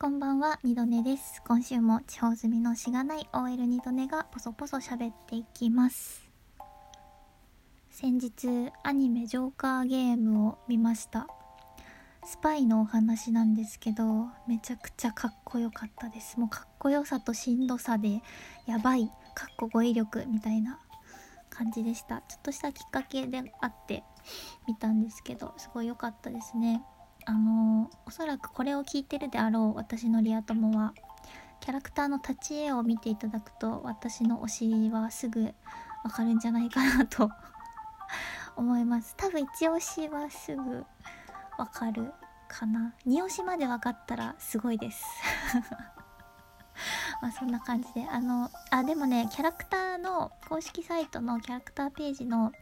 こんばんは、二度寝です。今週も地方住みのしがない OL 二度寝がポソポソ喋っていきます。先日、アニメジョーカーゲームを見ました。スパイのお話なんですけど、めちゃくちゃかっこよかったです。もうかっこよさとしんどさで、やばい、かっこ語彙力みたいな感じでした。ちょっとしたきっかけであって見たんですけど、すごい良かったですね。あのおそらくこれを聞いてるであろう私のリア友はキャラクターの立ち絵を見ていただくと私の推しはすぐわかるんじゃないかなと思います。多分一押しはすぐわかるかな。二押しまで分かったらすごいです。まあそんな感じであのあでもねキャラクターの公式サイトのキャラクターページの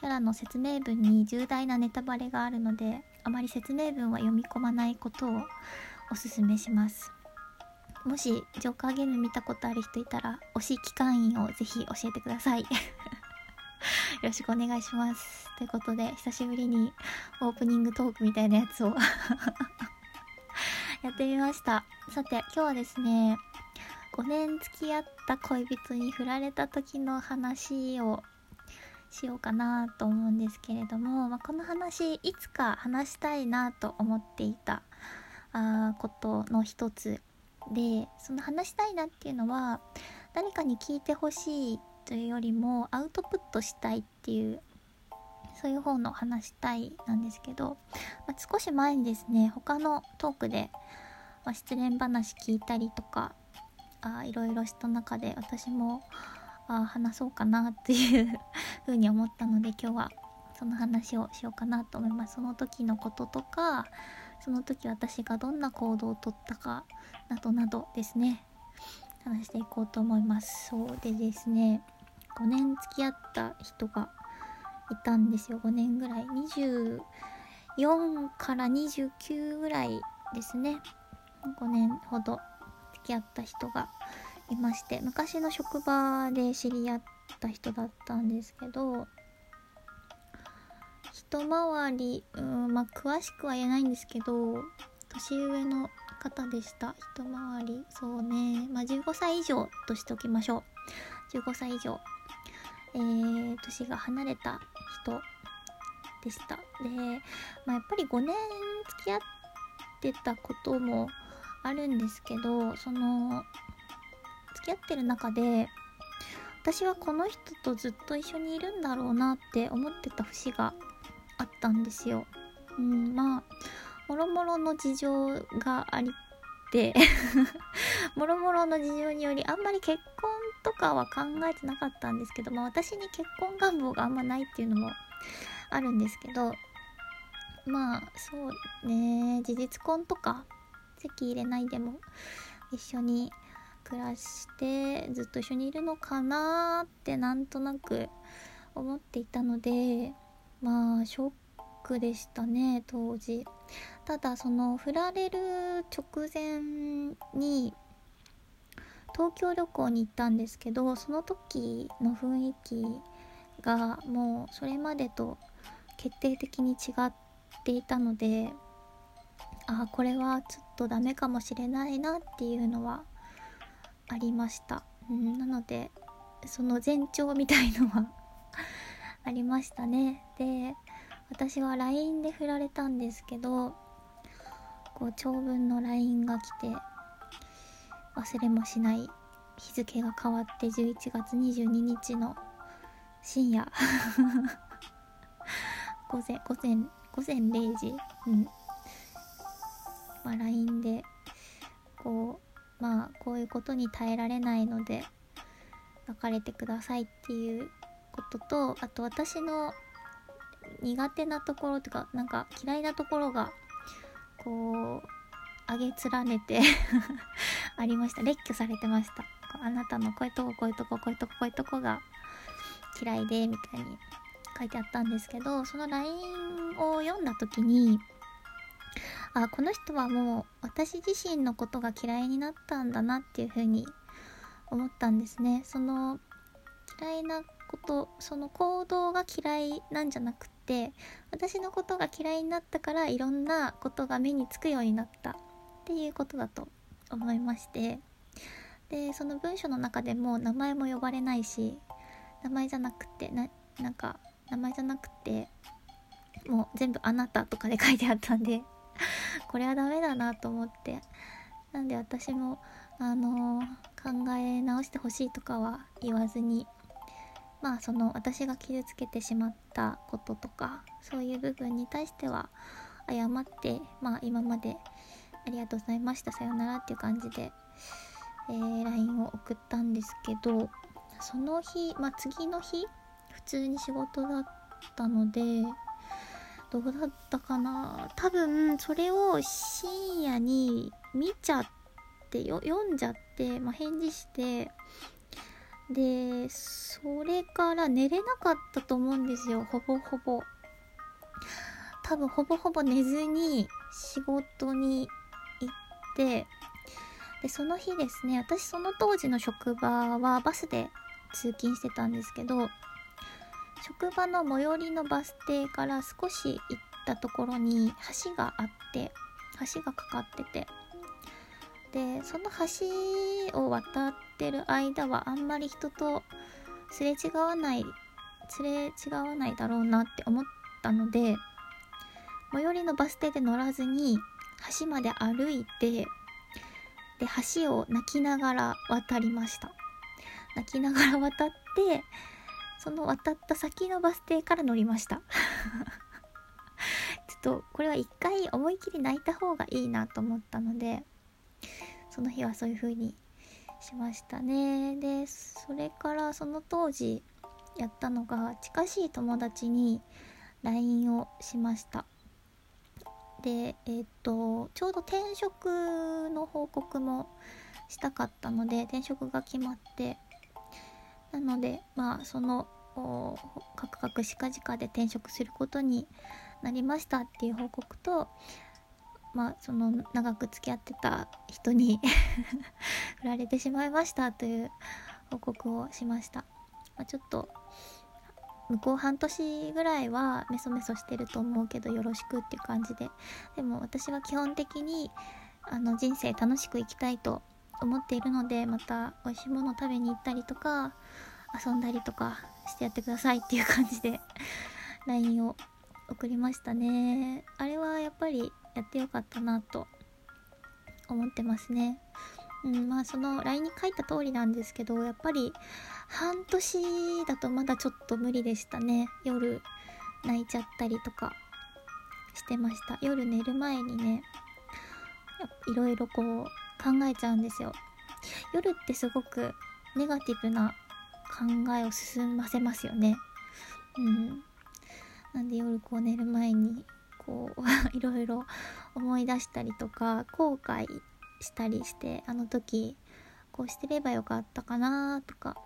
キャラの説明文に重大なネタバレがあるのであまり説明文は読み込まないことをおすすめします。もしジョーカーゲーム見たことある人いたら推し機関員をぜひ教えてください。よろしくお願いします。ということで久しぶりにオープニングトークみたいなやつを やってみました。さて今日はですね5年付き合った恋人に振られた時の話をしようかなと思うんですけれども、まあ、この話いつか話したいなと思っていたあことの一つでその話したいなっていうのは何かに聞いてほしいというよりもアウトプットしたいっていうそういう方の話したいなんですけど、まあ、少し前にですね他のトークで、まあ、失恋話聞いたりとかあいろいろした中で私もあ話そうかなっていう風に思ったので今日はその話をしようかなと思います。その時のこととかその時私がどんな行動をとったかなどなどですね。話していこうと思います。そうでですね5年付き合った人がいたんですよ。5年ぐらい。24から29ぐらいですね。5年ほど付き合った人がいまして昔の職場で知り合った人だったんですけど一回りうんまあ詳しくは言えないんですけど年上の方でした一回り。そうねまあ15歳以上としておきましょう。15歳以上。えー、年が離れた人でした。で、まあ、やっぱり5年付き合ってたこともあるんですけどその付き合ってる中で私はこの人とずっと一緒にいるんだろうなって思ってた節があったんですよ。うん、まあもろもろの事情がありって もろもろの事情によりあんまり結婚とかは考えてなかったんですけど、まあ、私に結婚願望があんまないっていうのもあるんですけどまあそうね事実婚とか籍入れないでも一緒に暮らしてずっと一緒にいるのかなってなんとなく思っていたのでまあショックでしたね当時。ただその振られる直前に東京旅行に行ったんですけどその時の雰囲気がもうそれまでと決定的に違っていたのであこれはちょっとダメかもしれないなっていうのはありました、うん、なのでその前兆みたいのは ありましたね。で私は LINE で振られたんですけどこう長文の LINE が来て忘れもしない日付が変わって11月22日の深夜 午前午前午前0時うん。まあ LINE でこうまあこういうことに耐えられないので別れてくださいっていうこととあと私の苦手なところとかなんか嫌いなところがこう上げ連ねて ありました。列挙されてました。あなたのこういうとここういうとここういうとここういうとこが嫌いでみたいに書いてあったんですけどその LINE を読んだ時にあこの人はもう私自身のことが嫌いになったんだなっていうふうに思ったんですね。その嫌いなことその行動が嫌いなんじゃなくて私のことが嫌いになったからいろんなことが目につくようになったっていうことだと思いまして。でその文章の中でも名前も呼ばれないし名前じゃなくてななんか名前じゃなくてもう全部「あなた」とかで書いてあったんで。これはダメだなと思って。なんで私もあのー、考え直してほしいとかは言わずにまあその私が傷つけてしまったこととかそういう部分に対しては謝ってまあ今までありがとうございましたさよならっていう感じで、えー、LINE を送ったんですけどその日まあ次の日普通に仕事だったのでどうだったかな？多分それを深夜に見ちゃってよ読んじゃって、まあ、返事してでそれから寝れなかったと思うんですよほぼほぼ。多分ほぼほぼ寝ずに仕事に行ってでその日ですね私その当時の職場はバスで通勤してたんですけど職場の最寄りのバス停から少し行ったところに橋があって橋がかかってて。でその橋を渡ってる間はあんまり人とすれ違わないすれ違わないだろうなって思ったので最寄りのバス停で乗らずに橋まで歩いてで橋を泣きながら渡りました。泣きながら渡ってその渡った先のバス停から乗りました。ちょっとこれは一回思い切り泣いた方がいいなと思ったのでその日はそういう風にしましたね。でそれからその当時やったのが近しい友達に LINE をしました。でえっ、とちょうど転職の報告もしたかったので転職が決まってなのでまあそのカクカクしかじかで転職することになりましたっていう報告とまあその長く付き合ってた人に 振られてしまいましたという報告をしました、まあ、ちょっと向こう半年ぐらいはメソメソしてると思うけどよろしくっていう感じで。でも私は基本的にあの人生楽しく生きたいと思っているのでまた美味しいもの食べに行ったりとか遊んだりとかしてやってくださいっていう感じで LINE を送りましたね。あれはやっぱりやってよかったなと思ってますね。うんまあその LINE に書いた通りなんですけどやっぱり半年だとまだちょっと無理でしたね。夜泣いちゃったりとかしてました。夜寝る前にねいろいろこう考えちゃうんですよ。夜ってすごくネガティブな考えを進ませますよね。うん。なんで夜こう寝る前にこういろいろ思い出したりとか後悔したりしてあの時こうしてればよかったかなとか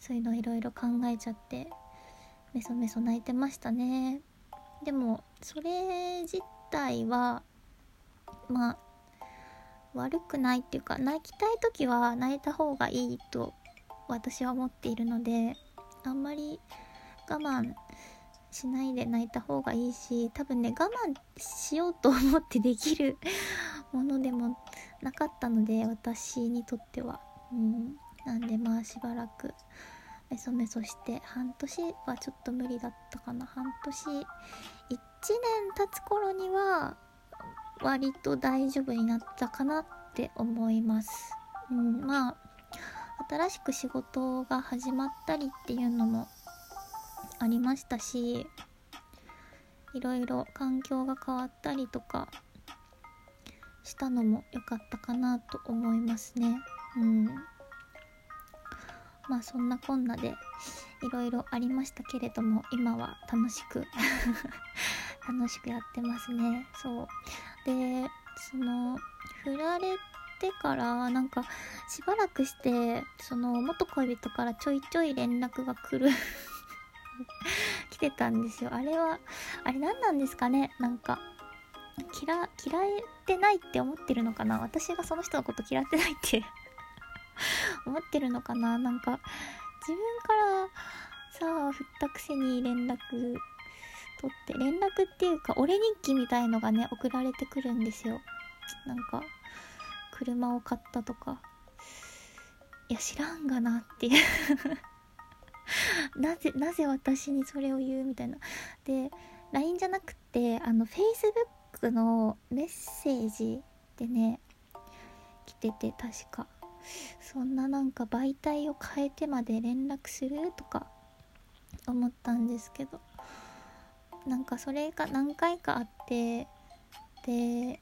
そういうのいろいろ考えちゃってメソメソ泣いてましたね。でもそれ自体はまあ悪くないっていうか泣きたい時は泣いた方がいいと私は思っているのであんまり我慢しないで泣いた方がいいし多分ね我慢しようと思ってできる ものでもなかったので私にとっては。うん。なんでまあしばらくメソメソして半年はちょっと無理だったかな。半年1年経つ頃には割と大丈夫になったかなって思います。うん、まあ新しく仕事が始まったりっていうのもありましたしいろいろ環境が変わったりとかしたのも良かったかなと思いますね。うんまあそんなこんなでいろいろありましたけれども今は楽しく 楽しくやってますねそうでその振られてからなんかしばらくしてその元恋人からちょいちょい連絡が来る。来てたんですよ。あれはあれ何なんですかね？なんか嫌嫌えてないって思ってるのかな？私がその人のこと嫌ってないって 思ってるのかな？なんか自分からさあ振ったくせに連絡取って連絡っていうか俺日記みたいのがね送られてくるんですよ。なんか車を買ったとか。いや知らんがなっていう。なぜなぜ私にそれを言うみたいな。で LINE じゃなくてあの Facebook のメッセージでね来てて確か。そんななんか媒体を変えてまで連絡するとか思ったんですけど。なんかそれが何回かあってで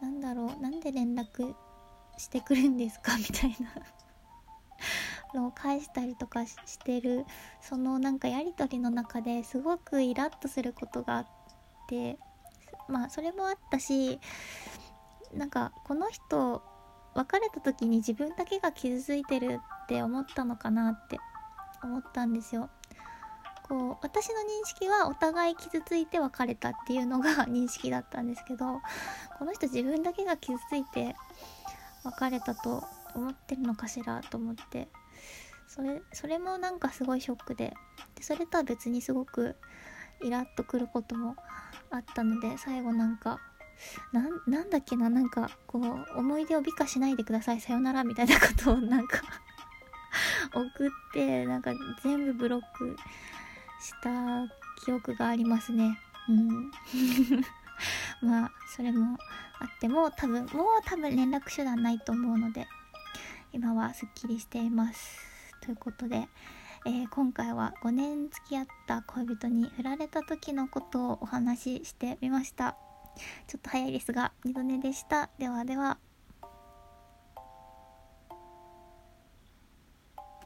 なんだろうなんで連絡してくるんですかみたいな のを返したりとかしてるそのなんかやり取りの中ですごくイラッとすることがあってまあそれもあったしなんかこの人別れた時に自分だけが傷ついてるって思ったのかなって思ったんですよ。こう私の認識はお互い傷ついて別れたっていうのが 認識だったんですけどこの人自分だけが傷ついて別れたと思ってるのかしらと思ってそれそれもなんかすごいショックででそれとは別にすごくイラッとくることもあったので最後なんかなんだっけななんかこう思い出を美化しないでくださいさよならみたいなことをなんか 送ってなんか全部ブロックした記憶がありますね。うん。まあそれもあっても多分もう多分連絡手段ないと思うので今はすっきりしています。ということで、えー、今回は5年付き合った恋人に振られた時のことをお話ししてみました。ちょっと早いですが2度寝でした。ではでは。